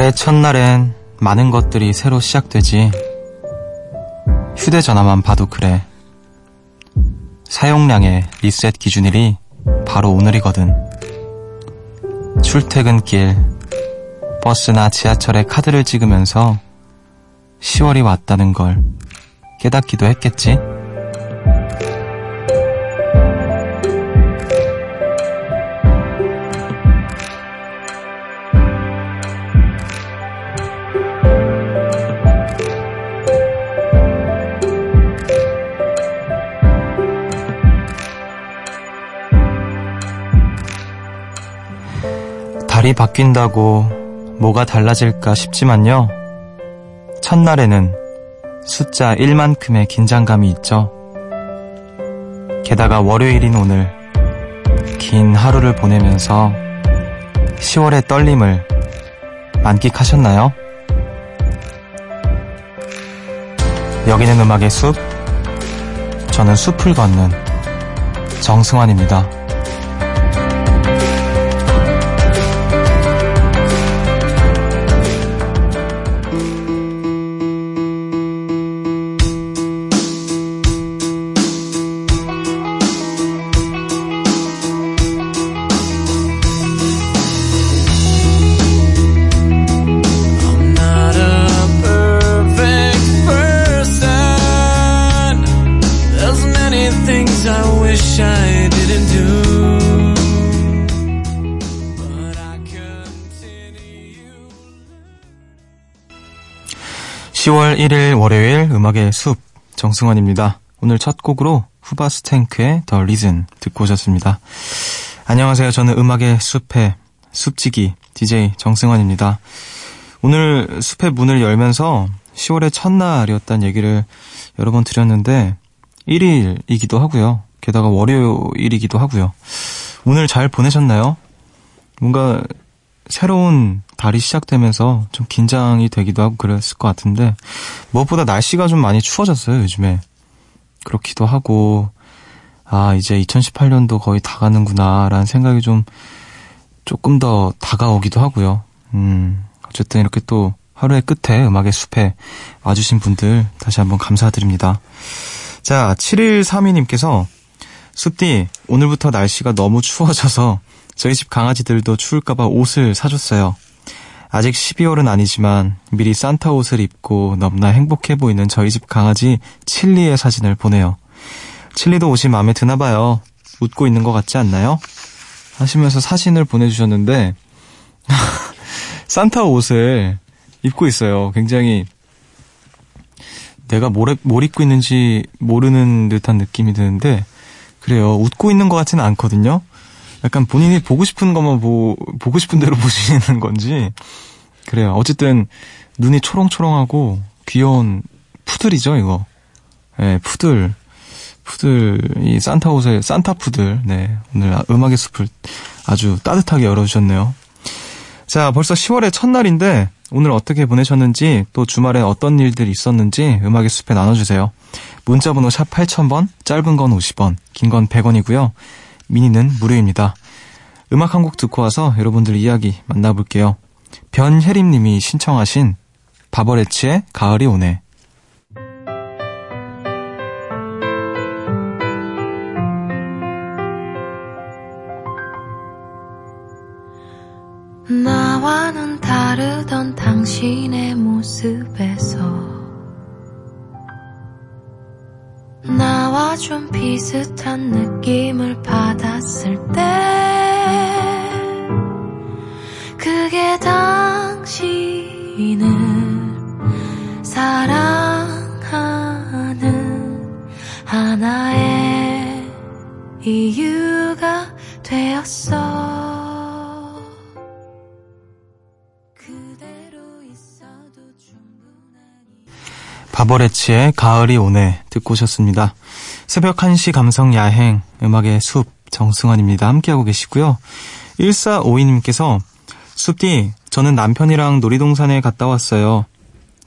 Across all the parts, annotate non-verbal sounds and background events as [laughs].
달의 첫날엔 많은 것들이 새로 시작되지. 휴대전화만 봐도 그래. 사용량의 리셋 기준일이 바로 오늘이거든. 출퇴근길, 버스나 지하철에 카드를 찍으면서 10월이 왔다는 걸 깨닫기도 했겠지. 바뀐다고 뭐가 달라질까 싶지만요. 첫날에는 숫자 1만큼의 긴장감이 있죠. 게다가 월요일인 오늘 긴 하루를 보내면서 10월의 떨림을 만끽하셨나요? 여기는 음악의 숲, 저는 숲을 걷는 정승환입니다. 1일 월요일 음악의 숲 정승원입니다. 오늘 첫 곡으로 후바스탱크의 더 리즌 듣고 오셨습니다. 안녕하세요. 저는 음악의 숲의 숲지기 DJ 정승원입니다. 오늘 숲의 문을 열면서 10월의 첫날이었다는 얘기를 여러 번 드렸는데 1일이기도 하고요. 게다가 월요일이기도 하고요. 오늘 잘 보내셨나요? 뭔가 새로운 달이 시작되면서 좀 긴장이 되기도 하고 그랬을 것 같은데 무엇보다 날씨가 좀 많이 추워졌어요 요즘에. 그렇기도 하고 아 이제 2018년도 거의 다 가는구나라는 생각이 좀 조금 더 다가오기도 하고요. 음 어쨌든 이렇게 또 하루의 끝에 음악의 숲에 와주신 분들 다시 한번 감사드립니다. 자 7132님께서 숲디 오늘부터 날씨가 너무 추워져서 저희 집 강아지들도 추울까봐 옷을 사줬어요. 아직 12월은 아니지만 미리 산타 옷을 입고 너무나 행복해 보이는 저희 집 강아지 칠리의 사진을 보내요. 칠리도 옷이 마음에 드나 봐요. 웃고 있는 것 같지 않나요? 하시면서 사진을 보내주셨는데 [laughs] 산타 옷을 입고 있어요. 굉장히 내가 뭘, 뭘 입고 있는지 모르는 듯한 느낌이 드는데 그래요. 웃고 있는 것 같지는 않거든요. 약간 본인이 보고 싶은 것만 보, 보고 싶은 대로 [laughs] 보시는 건지. 그래요. 어쨌든, 눈이 초롱초롱하고 귀여운 푸들이죠, 이거. 예, 네, 푸들. 푸들, 이 산타 옷에, 산타 푸들. 네. 오늘 음악의 숲을 아주 따뜻하게 열어주셨네요. 자, 벌써 10월의 첫날인데, 오늘 어떻게 보내셨는지, 또 주말에 어떤 일들이 있었는지 음악의 숲에 나눠주세요. 문자번호 샵 8000번, 짧은 건 50원, 긴 건 100원이고요. 미니는 무료입니다. 음악 한 곡 듣고 와서 여러분들 이야기 만나볼게요. 변혜림님이 신청하신 바버레치의 가을이 오네. 나와는 다르던 당신의 모습에서 나와 좀 비슷한 느낌을 받았을 때 그게 당신을 사랑하는 하나의 이유가 되었어 바버레치의 가을이 오네 듣고 오셨습니다. 새벽 1시 감성 야행 음악의 숲 정승환입니다. 함께하고 계시고요. 1452님께서 숲디 저는 남편이랑 놀이동산에 갔다 왔어요.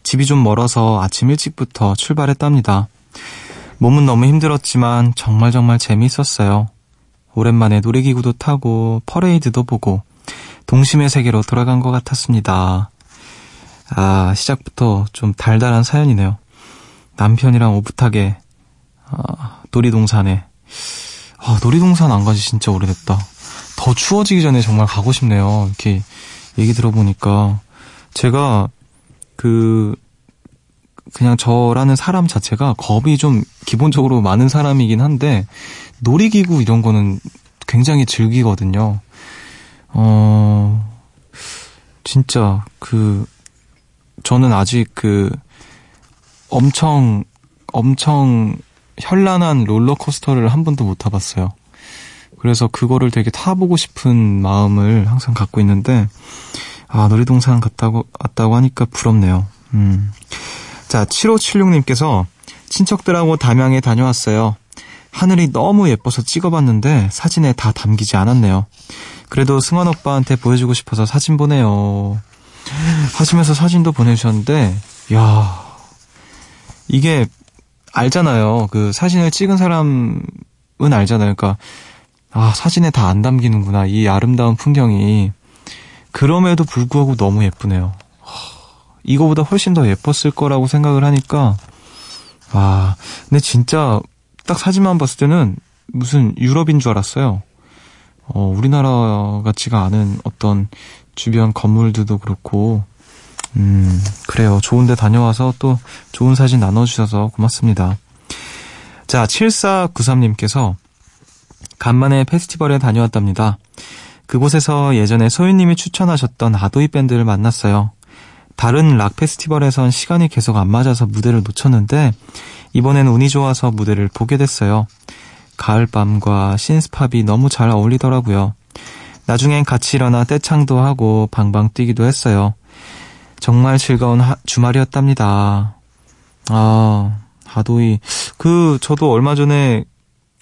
집이 좀 멀어서 아침 일찍부터 출발했답니다. 몸은 너무 힘들었지만 정말 정말 재미있었어요. 오랜만에 놀이기구도 타고 퍼레이드도 보고 동심의 세계로 돌아간 것 같았습니다. 아, 시작부터 좀 달달한 사연이네요. 남편이랑 오붓하게, 아, 놀이동산에. 아, 놀이동산 안 가지 진짜 오래됐다. 더 추워지기 전에 정말 가고 싶네요. 이렇게 얘기 들어보니까. 제가, 그, 그냥 저라는 사람 자체가 겁이 좀 기본적으로 많은 사람이긴 한데, 놀이기구 이런 거는 굉장히 즐기거든요. 어, 진짜, 그, 저는 아직 그, 엄청, 엄청 현란한 롤러코스터를 한 번도 못 타봤어요. 그래서 그거를 되게 타보고 싶은 마음을 항상 갖고 있는데, 아, 놀이동산 갔다고, 왔다고 하니까 부럽네요. 음. 자, 7576님께서 친척들하고 담양에 다녀왔어요. 하늘이 너무 예뻐서 찍어봤는데 사진에 다 담기지 않았네요. 그래도 승환 오빠한테 보여주고 싶어서 사진 보내요. 하시면서 사진도 보내주셨는데, 야 이게 알잖아요. 그 사진을 찍은 사람은 알잖아요. 그러니까 아 사진에 다 안 담기는구나. 이 아름다운 풍경이 그럼에도 불구하고 너무 예쁘네요. 이거보다 훨씬 더 예뻤을 거라고 생각을 하니까 와 근데 진짜 딱 사진만 봤을 때는 무슨 유럽인 줄 알았어요. 어, 우리나라 같지가 않은 어떤 주변 건물들도 그렇고 음, 그래요. 좋은 데 다녀와서 또 좋은 사진 나눠주셔서 고맙습니다. 자, 7493님께서 간만에 페스티벌에 다녀왔답니다. 그곳에서 예전에 소유님이 추천하셨던 아도이 밴드를 만났어요. 다른 락 페스티벌에선 시간이 계속 안 맞아서 무대를 놓쳤는데 이번엔 운이 좋아서 무대를 보게 됐어요. 가을밤과 신스팝이 너무 잘 어울리더라고요. 나중엔 같이 일어나 떼창도 하고 방방 뛰기도 했어요. 정말 즐거운 하, 주말이었답니다. 아, 아도이. 그, 저도 얼마 전에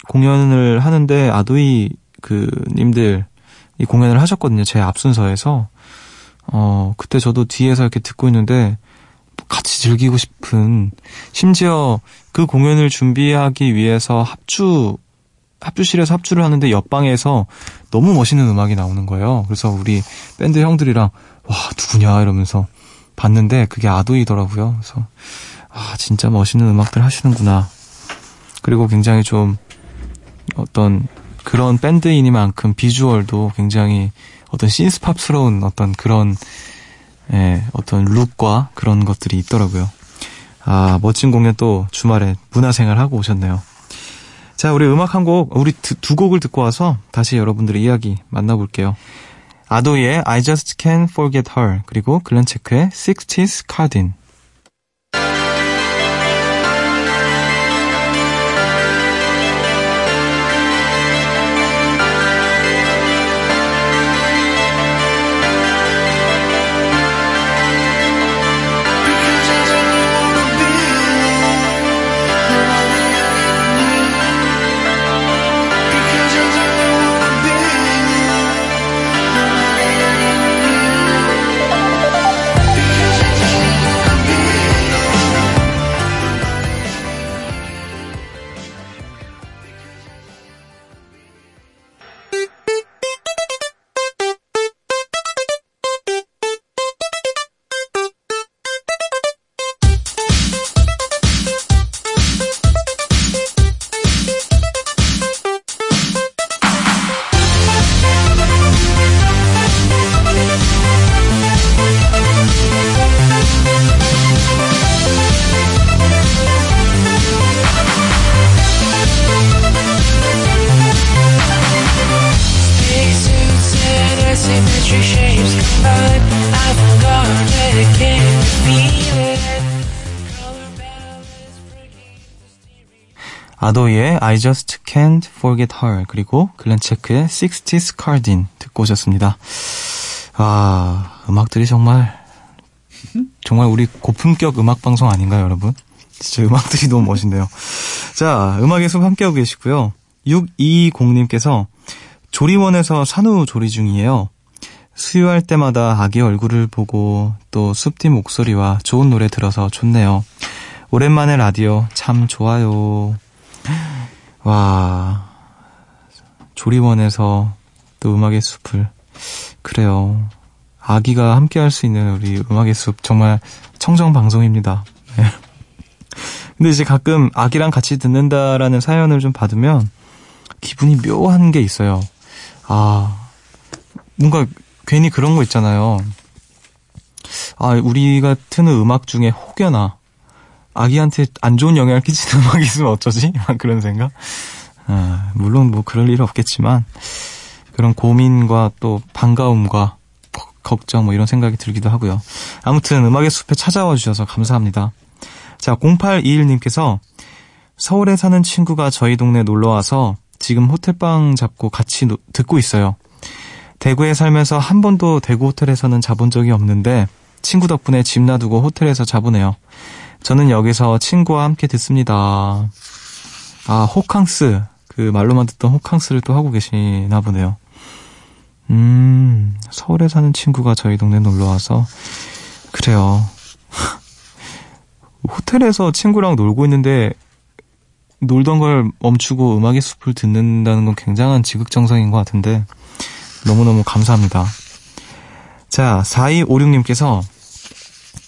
공연을 하는데 아도이 그 님들 이 공연을 하셨거든요. 제 앞순서에서. 어, 그때 저도 뒤에서 이렇게 듣고 있는데 같이 즐기고 싶은 심지어 그 공연을 준비하기 위해서 합주 합주실에서 합주를 하는데 옆방에서 너무 멋있는 음악이 나오는 거예요. 그래서 우리 밴드 형들이랑 와 누구냐 이러면서 봤는데 그게 아도이더라고요. 그래서 아 진짜 멋있는 음악들 하시는구나. 그리고 굉장히 좀 어떤 그런 밴드이니만큼 비주얼도 굉장히 어떤 신스팝스러운 어떤 그런 예, 어떤 룩과 그런 것들이 있더라고요. 아, 멋진 공연 또 주말에 문화생활 하고 오셨네요. 자, 우리 음악 한 곡, 우리 두, 두 곡을 듣고 와서 다시 여러분들의 이야기 만나볼게요. 아도이의 I Just Can't Forget Her 그리고 글렌체크의 60s Cardin 아도이의 I Just Can't Forget Her 그리고 글렌체크의 60s Cardin 듣고 오셨습니다. 아 음악들이 정말 정말 우리 고품격 음악 방송 아닌가요, 여러분? 진짜 음악들이 너무 멋있네요. 자, 음악의 숲 함께하고 계시고요. 620님께서 조리원에서 산후 조리 중이에요. 수유할 때마다 아기 얼굴을 보고 또 숲뒤 목소리와 좋은 노래 들어서 좋네요. 오랜만에 라디오 참 좋아요. 와, 조리원에서 또 음악의 숲을. 그래요. 아기가 함께 할 수 있는 우리 음악의 숲 정말 청정 방송입니다. 네. 근데 이제 가끔 아기랑 같이 듣는다라는 사연을 좀 받으면 기분이 묘한 게 있어요. 아, 뭔가 괜히 그런 거 있잖아요. 아, 우리가 트는 음악 중에 혹여나 아기한테 안 좋은 영향을 끼치는 음악이 있으면 어쩌지? [laughs] 막 그런 생각? 아, 물론 뭐 그럴 일 없겠지만 그런 고민과 또 반가움과 걱정 뭐 이런 생각이 들기도 하고요. 아무튼 음악의 숲에 찾아와 주셔서 감사합니다. 자, 0821님께서 서울에 사는 친구가 저희 동네 놀러 와서 지금 호텔방 잡고 같이 노, 듣고 있어요. 대구에 살면서 한 번도 대구 호텔에서는 자본 적이 없는데 친구 덕분에 집 놔두고 호텔에서 자보네요. 저는 여기서 친구와 함께 듣습니다. 아, 호캉스. 그 말로만 듣던 호캉스를 또 하고 계시나 보네요. 음, 서울에 사는 친구가 저희 동네 놀러 와서 그래요. [laughs] 호텔에서 친구랑 놀고 있는데 놀던 걸 멈추고 음악의 숲을 듣는다는 건 굉장한 지극정성인 것 같은데 너무너무 감사합니다. 자, 4256님께서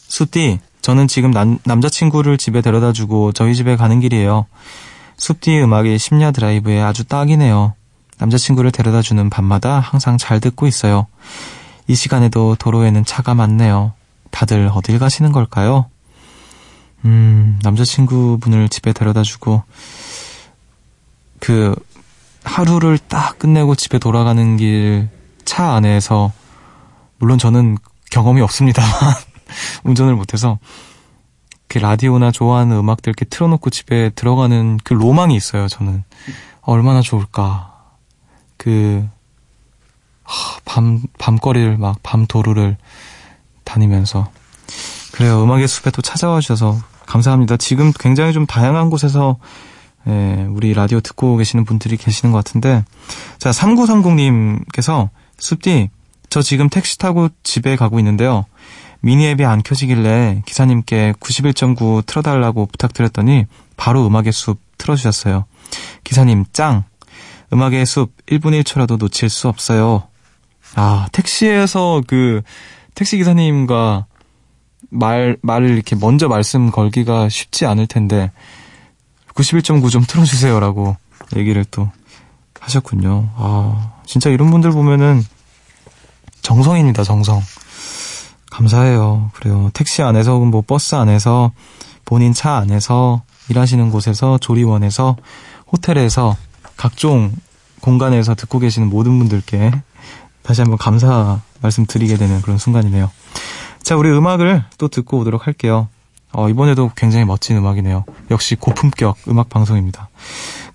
숲디, 저는 지금 남, 남자친구를 집에 데려다 주고 저희 집에 가는 길이에요. 숲디 음악이 심야 드라이브에 아주 딱이네요. 남자친구를 데려다 주는 밤마다 항상 잘 듣고 있어요. 이 시간에도 도로에는 차가 많네요. 다들 어딜 가시는 걸까요? 음, 남자친구분을 집에 데려다 주고, 그, 하루를 딱 끝내고 집에 돌아가는 길 차 안에서, 물론 저는 경험이 없습니다만, [laughs] 운전을 못해서, 그 라디오나 좋아하는 음악들 이렇게 틀어놓고 집에 들어가는 그 로망이 있어요, 저는. 얼마나 좋을까. 그, 밤, 밤거리를 막, 밤도로를 다니면서. 그래요. 음악의 숲에 또 찾아와 주셔서 감사합니다. 지금 굉장히 좀 다양한 곳에서 예, 우리 라디오 듣고 계시는 분들이 계시는 것 같은데 자 3930님께서 숲디 저 지금 택시 타고 집에 가고 있는데요. 미니 앱이 안 켜지길래 기사님께 91.9 틀어달라고 부탁드렸더니 바로 음악의 숲 틀어주셨어요. 기사님 짱! 음악의 숲 1분 1초라도 놓칠 수 없어요. 아 택시에서 그 택시 기사님과 말, 말을 이렇게 먼저 말씀 걸기가 쉽지 않을 텐데, 91.9 좀 틀어주세요라고 얘기를 또 하셨군요. 아, 진짜 이런 분들 보면은 정성입니다, 정성. 감사해요. 그래요. 택시 안에서 혹은 뭐 버스 안에서 본인 차 안에서 일하시는 곳에서 조리원에서 호텔에서 각종 공간에서 듣고 계시는 모든 분들께 다시 한번 감사 말씀 드리게 되는 그런 순간이네요. 자, 우리 음악을 또 듣고 오도록 할게요. 어, 이번에도 굉장히 멋진 음악이네요. 역시 고품격 음악 방송입니다.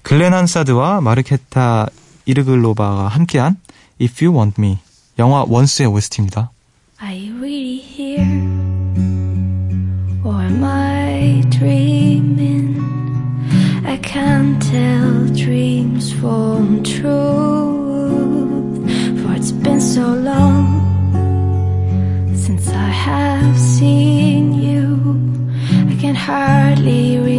글렌 한사드와 마르케타 이르글로바가 함께한 If You Want Me 영화 원스의 OST입니다. Are you really here? Or am I dreaming? I can't tell dreams from truth. For it's been so long since I have seen you. I can hardly remember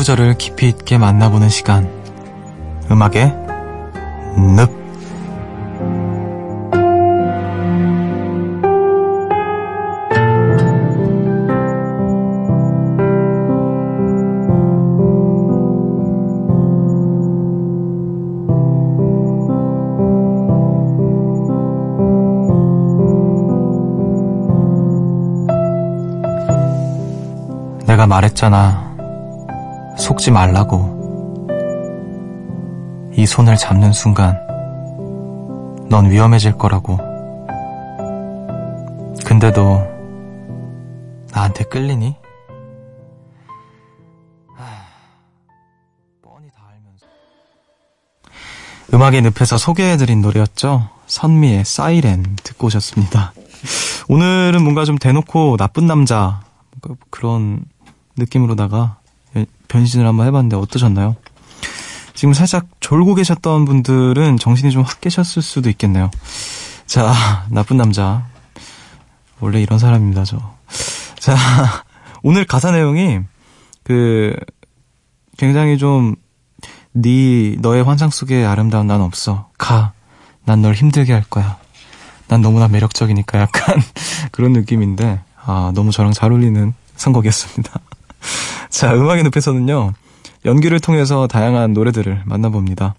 부자를 깊이 있게 만나보는 시간. 음악의 늪. 내가 말했잖아. 속지 말라고. 이 손을 잡는 순간, 넌 위험해질 거라고. 근데도, 나한테 끌리니? 음악의 늪에서 소개해드린 노래였죠. 선미의 사이렌 듣고 오셨습니다. 오늘은 뭔가 좀 대놓고 나쁜 남자 뭔가 그런 느낌으로다가 변신을 한번 해봤는데 어떠셨나요? 지금 살짝 졸고 계셨던 분들은 정신이 좀 확 깨셨을 수도 있겠네요. 자, 나쁜 남자. 원래 이런 사람입니다, 저. 자, [laughs] 오늘 가사 내용이 그 굉장히 좀 네 너의 환상 속에 아름다운 난 없어. 가. 난 널 힘들게 할 거야. 난 너무나 매력적이니까 약간 [laughs] 그런 느낌인데 아, 너무 저랑 잘 어울리는 선곡이었습니다. 자, 음악의 늪에서는요. 연기를 통해서 다양한 노래들을 만나봅니다.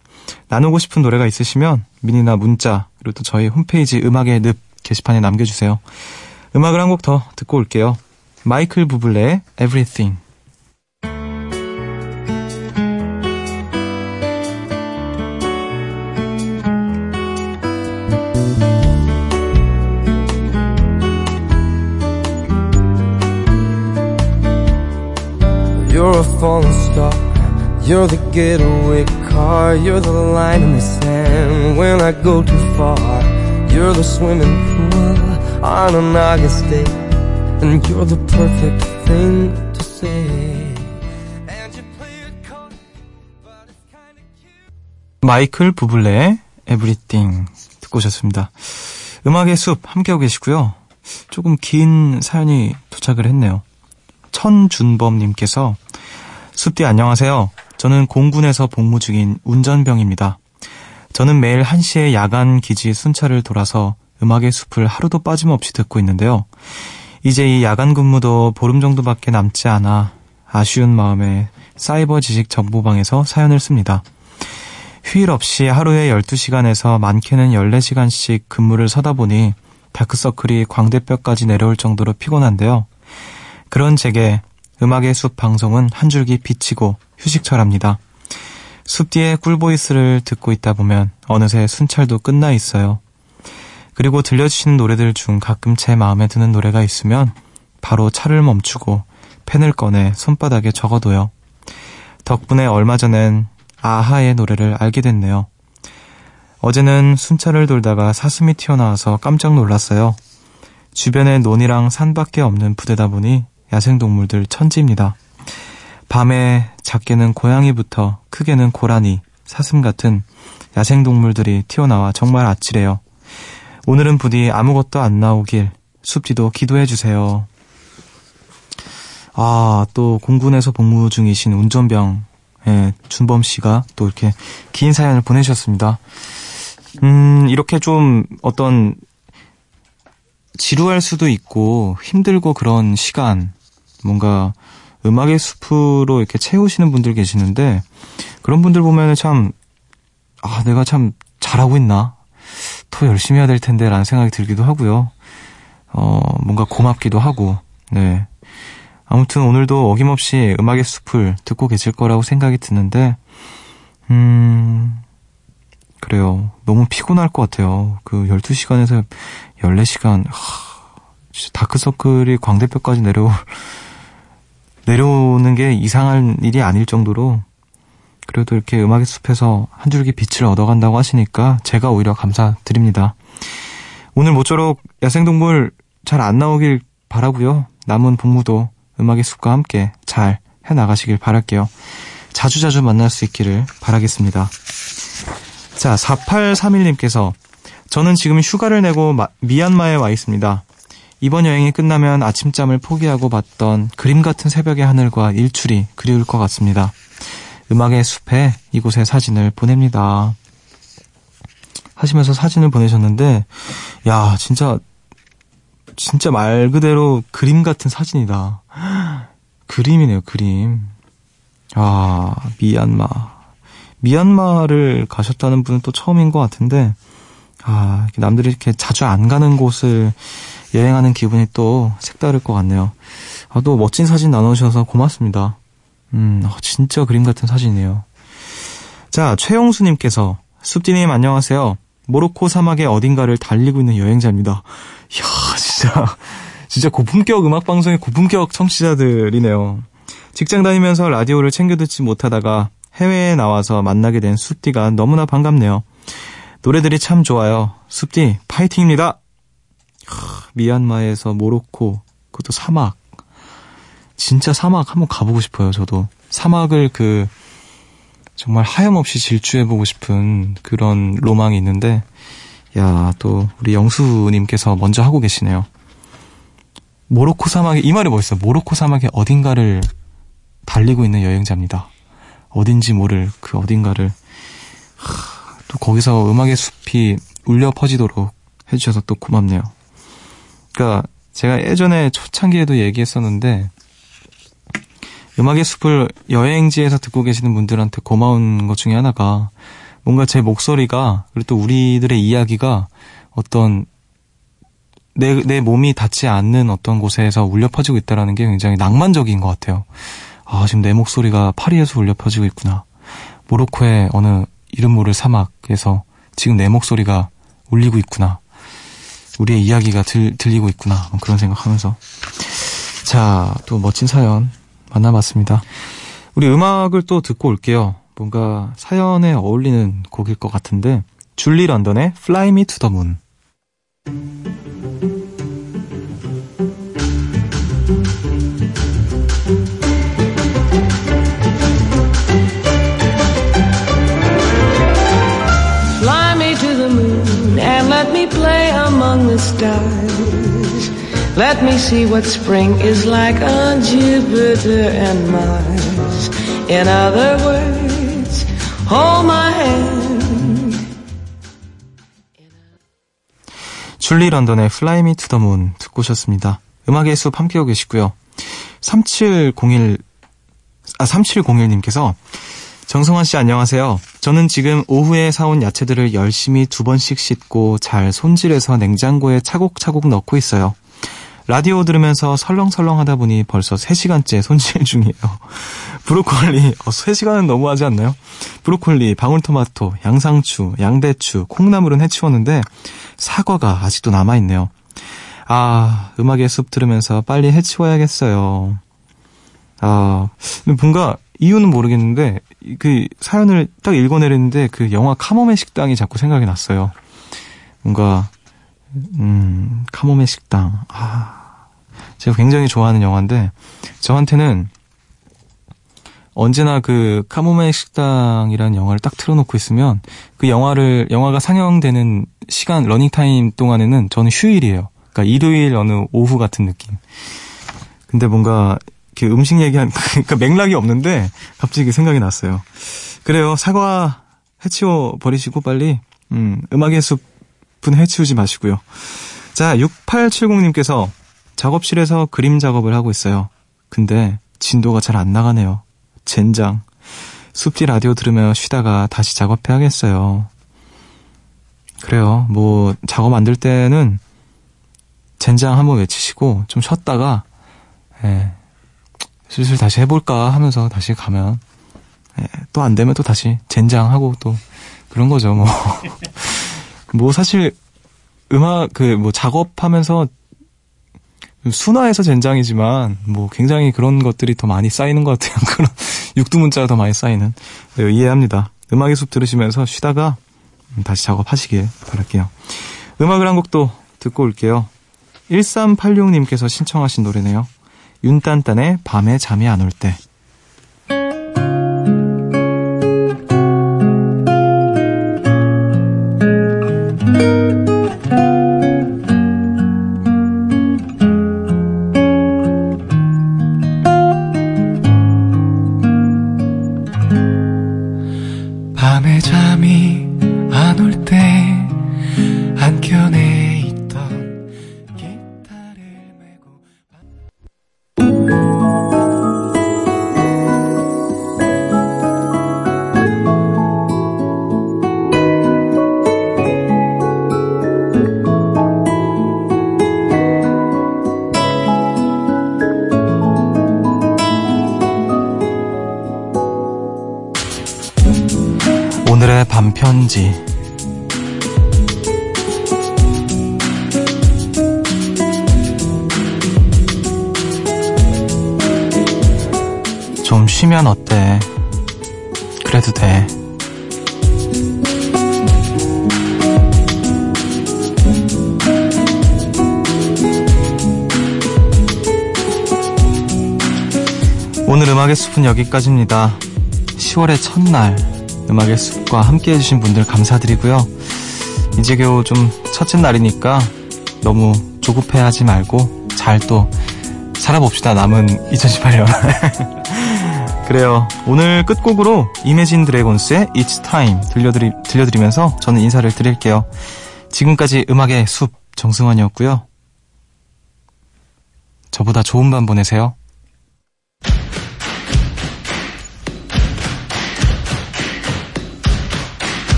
나누고 싶은 노래가 있으시면 미니나 문자 그리고 또 저희 홈페이지 음악의 늪 게시판에 남겨주세요. 음악을 한 곡 더 듣고 올게요. 마이클 부블레의 Everything. You're a falling star. You're the getaway car. You're the line in the sand when I go too far. You're the swimming pool on an August day. And you're the perfect thing to say. 마이클 부블레의 Everything 듣고 오셨습니다. 음악의 숲 함께하고 계시고요. 조금 긴 사연이 도착을 했네요. 천준범님께서 숲디 안녕하세요. 저는 공군에서 복무 중인 운전병입니다. 저는 매일 1시에 야간 기지 순찰을 돌아서 음악의 숲을 하루도 빠짐없이 듣고 있는데요. 이제 이 야간 근무도 보름 정도밖에 남지 않아 아쉬운 마음에 사이버 지식 정보방에서 사연을 씁니다. 휴일 없이 하루에 12시간에서 많게는 14시간씩 근무를 서다 보니 다크서클이 광대뼈까지 내려올 정도로 피곤한데요. 그런 제게 음악의 숲 방송은 한 줄기 비치고 휴식처랍니다. 숲 뒤에 꿀보이스를 듣고 있다 보면 어느새 순찰도 끝나 있어요. 그리고 들려주시는 노래들 중 가끔 제 마음에 드는 노래가 있으면 바로 차를 멈추고 펜을 꺼내 손바닥에 적어둬요. 덕분에 얼마 전엔 아하의 노래를 알게 됐네요. 어제는 순찰을 돌다가 사슴이 튀어나와서 깜짝 놀랐어요. 주변에 논이랑 산밖에 없는 부대다 보니 야생동물들 천지입니다. 밤에 작게는 고양이부터 크게는 고라니, 사슴 같은 야생동물들이 튀어나와 정말 아찔해요. 오늘은 부디 아무것도 안 나오길 숲지도 기도해주세요. 아, 또 공군에서 복무 중이신 운전병, 예, 준범 씨가 또 이렇게 긴 사연을 보내주셨습니다. 음, 이렇게 좀 어떤 지루할 수도 있고 힘들고 그런 시간, 뭔가 음악의 숲으로 이렇게 채우시는 분들 계시는데 그런 분들 보면은 참, 아, 내가 참 잘하고 있나? 더 열심히 해야 될 텐데 라는 생각이 들기도 하고요. 어, 뭔가 고맙기도 하고, 네. 아무튼 오늘도 어김없이 음악의 숲을 듣고 계실 거라고 생각이 드는데, 음, 그래요. 너무 피곤할 것 같아요. 그 12시간에서 14시간, 하, 진짜 다크서클이 광대뼈까지 내려올, 내려오는 게 이상한 일이 아닐 정도로, 그래도 이렇게 음악의 숲에서 한 줄기 빛을 얻어간다고 하시니까 제가 오히려 감사드립니다. 오늘 모쪼록 야생동물 잘 안 나오길 바라고요. 남은 복무도 음악의 숲과 함께 잘 해나가시길 바랄게요. 자주자주 만날 수 있기를 바라겠습니다. 자, 4831님께서 저는 지금 휴가를 내고 마, 미얀마에 와 있습니다. 이번 여행이 끝나면 아침잠을 포기하고 봤던 그림 같은 새벽의 하늘과 일출이 그리울 것 같습니다. 음악의 숲에 이곳의 사진을 보냅니다. 하시면서 사진을 보내셨는데, 야, 진짜, 진짜 말 그대로 그림 같은 사진이다. 그림이네요, 그림. 아, 미얀마. 미얀마를 가셨다는 분은 또 처음인 것 같은데, 아, 남들이 이렇게 자주 안 가는 곳을 여행하는 기분이 또 색다를 것 같네요. 아, 또 멋진 사진 나눠주셔서 고맙습니다. 음, 아, 진짜 그림 같은 사진이에요. 자, 최영수님께서, 숲디님 안녕하세요. 모로코 사막의 어딘가를 달리고 있는 여행자입니다. 이야, 진짜, 진짜 고품격 음악방송의 고품격 청취자들이네요. 직장 다니면서 라디오를 챙겨 듣지 못하다가 해외에 나와서 만나게 된 숲디가 너무나 반갑네요. 노래들이 참 좋아요. 숲디, 파이팅입니다! 하, 미얀마에서 모로코, 그것도 사막. 진짜 사막 한번 가보고 싶어요, 저도. 사막을 그, 정말 하염없이 질주해보고 싶은 그런 로망이 있는데, 야, 또, 우리 영수님께서 먼저 하고 계시네요. 모로코 사막에, 이 말이 멋있어. 모로코 사막의 어딘가를 달리고 있는 여행자입니다. 어딘지 모를 그 어딘가를, 하, 또 거기서 음악의 숲이 울려 퍼지도록 해주셔서 또 고맙네요. 그니까, 제가 예전에 초창기에도 얘기했었는데, 음악의 숲을 여행지에서 듣고 계시는 분들한테 고마운 것 중에 하나가 뭔가 제 목소리가 그리고 또 우리들의 이야기가 어떤 내, 내 몸이 닿지 않는 어떤 곳에서 울려 퍼지고 있다라는 게 굉장히 낭만적인 것 같아요. 아, 지금 내 목소리가 파리에서 울려 퍼지고 있구나. 모로코의 어느 이름 모를 사막에서 지금 내 목소리가 울리고 있구나. 우리의 이야기가 들, 들리고 있구나. 그런 생각하면서. 자, 또 멋진 사연 만나봤습니다. 우리 음악을 또 듣고 올게요. 뭔가 사연에 어울리는 곡일 것 같은데 줄리 런던의 Fly Me to the Moon. See what spring is like on Jupiter and Mars. In other words, hold my hand. 줄리 런던의 Fly Me to the Moon 듣고 오셨습니다. 음악의 숲 함께하고 계시고요. 3701, 아, 3701님께서 정성환 씨 안녕하세요. 저는 지금 오후에 사온 야채들을 열심히 두 번씩 씻고 잘 손질해서 냉장고에 차곡차곡 넣고 있어요. 라디오 들으면서 설렁설렁 하다 보니 벌써 3시간째 손질 중이에요. [laughs] 브로콜리, 어, 3시간은 너무하지 않나요? 브로콜리, 방울토마토, 양상추, 양배추, 콩나물은 해치웠는데 사과가 아직도 남아있네요. 아, 음악의 숲 들으면서 빨리 해치워야겠어요. 아, 뭔가 이유는 모르겠는데 그 사연을 딱 읽어내렸는데 그 영화 카모메 식당이 자꾸 생각이 났어요. 뭔가 음, 카모메 식당. 아, 제가 굉장히 좋아하는 영화인데 저한테는 언제나 그 카모메 식당이라는 영화를 딱 틀어놓고 있으면 그 영화를 영화가 상영되는 시간 러닝타임 동안에는 저는 휴일이에요. 그러니까 일요일 어느 오후 같은 느낌. 근데 뭔가 이렇게 음식 얘기한 [laughs] 그러니까 맥락이 없는데 갑자기 생각이 났어요. 그래요. 사과 해치워 버리시고 빨리 음, 음악의 숲 은 해치우지 마시고요. 자, 6870님께서 작업실에서 그림 작업을 하고 있어요. 근데 진도가 잘 안 나가네요. 젠장. 숲지 라디오 들으며 쉬다가 다시 작업해야겠어요. 그래요. 뭐 작업 안될 때는 젠장 한번 외치시고 좀 쉬었다가 예, 슬슬 다시 해볼까 하면서 다시 가면 예, 또 안 되면 또 다시 젠장 하고 또 그런 거죠. 뭐, [laughs] 뭐 사실 음악 그 뭐 작업하면서 순화해서 젠장이지만 뭐 굉장히 그런 것들이 더 많이 쌓이는 것 같아요. [laughs] 그런 육두문자가 더 많이 쌓이는 네, 이해합니다. 음악의 숲 들으시면서 쉬다가 다시 작업하시길 바랄게요. 음악을 한 곡도 듣고 올게요. 1386님께서 신청하신 노래네요. 윤딴딴의 밤에 잠이 안 올 때. 편지. 좀 쉬면 어때? 그래도 돼. 오늘 음악의 숲은 여기까지입니다. 10월의 첫날 음악의 숲과 함께 해주신 분들 감사드리고요. 이제 겨우 좀 첫째 날이니까 너무 조급해하지 말고 잘 또 살아봅시다. 남은 2018년. [laughs] 그래요. 오늘 끝곡으로 이매진 드래곤스의 It's Time 들려드리, 들려드리면서 저는 인사를 드릴게요. 지금까지 음악의 숲 정승환이었고요. 저보다 좋은 밤 보내세요.